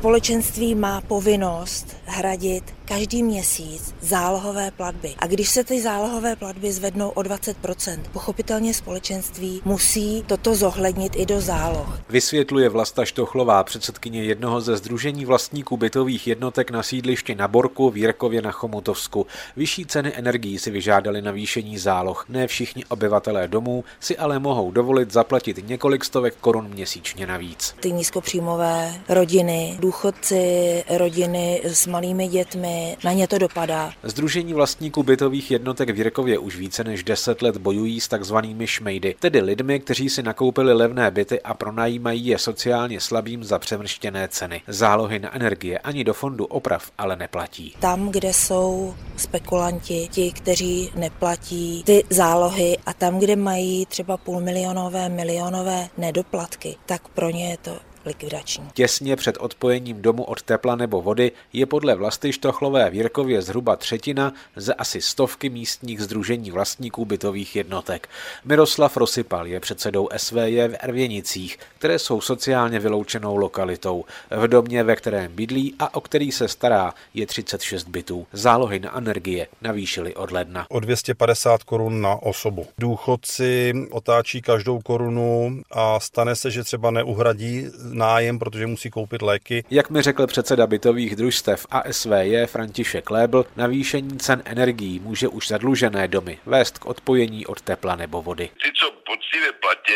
Společenství má povinnost hradit každý měsíc zálohové platby. A když se ty zálohové platby zvednou o 20%, pochopitelně společenství musí toto zohlednit i do záloh. Vysvětluje Vlasta Štochlová, předsedkyně jednoho ze združení vlastníků bytových jednotek na sídlišti na Borku v Jirkově na Chomutovsku. Vyšší ceny energií si vyžádali navýšení záloh. Ne všichni obyvatelé domů si ale mohou dovolit zaplatit několik stovek korun měsíčně navíc. Ty nízkopříjmové rodiny, důchodci, rodiny s malými dětmi, na ně to dopadá. Združení vlastníků bytových jednotek v Jirkově už více než 10 let bojují s takzvanými šmejdy, tedy lidmi, kteří si nakoupili levné byty a pronajímají je sociálně slabým za přemrštěné ceny. Zálohy na energie ani do fondu oprav ale neplatí. Tam, kde jsou spekulanti, ti, kteří neplatí ty zálohy a tam, kde mají třeba půlmilionové, milionové nedoplatky, tak pro ně je to likvidační. Těsně před odpojením domu od tepla nebo vody je podle vlasty Štochlové v Jirkově zhruba třetina ze asi stovky místních združení vlastníků bytových jednotek. Miroslav Rosypal je předsedou SVJ v Ervěnicích, které jsou sociálně vyloučenou lokalitou. V domě, ve kterém bydlí a o který se stará, je 36 bytů. Zálohy na energie navýšily od ledna. O 250 korun na osobu. Důchodci otáčí každou korunu a stane se, že třeba neuhradí nájem, protože musí koupit léky. Jak mi řekl předseda bytových družstev ASVJ František Lébl, navýšení cen energií může už zadlužené domy vést k odpojení od tepla nebo vody. Ty, co poctivě platí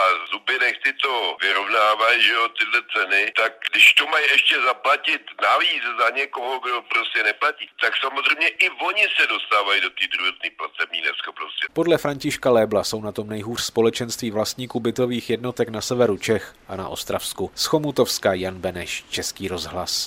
a zuby nechci to vyrovnávají, že jo, tyhle ceny, tak když to mají ještě zaplatit navíc za někoho, kdo prostě neplatí, tak samozřejmě i oni se dostávají do té druhotné platební neschopnosti. Podle Františka Lébla jsou na tom nejhůř společenství vlastníků bytových jednotek na severu Čech a na Ostravsku. Z Chomutovska Jan Beneš, Český rozhlas.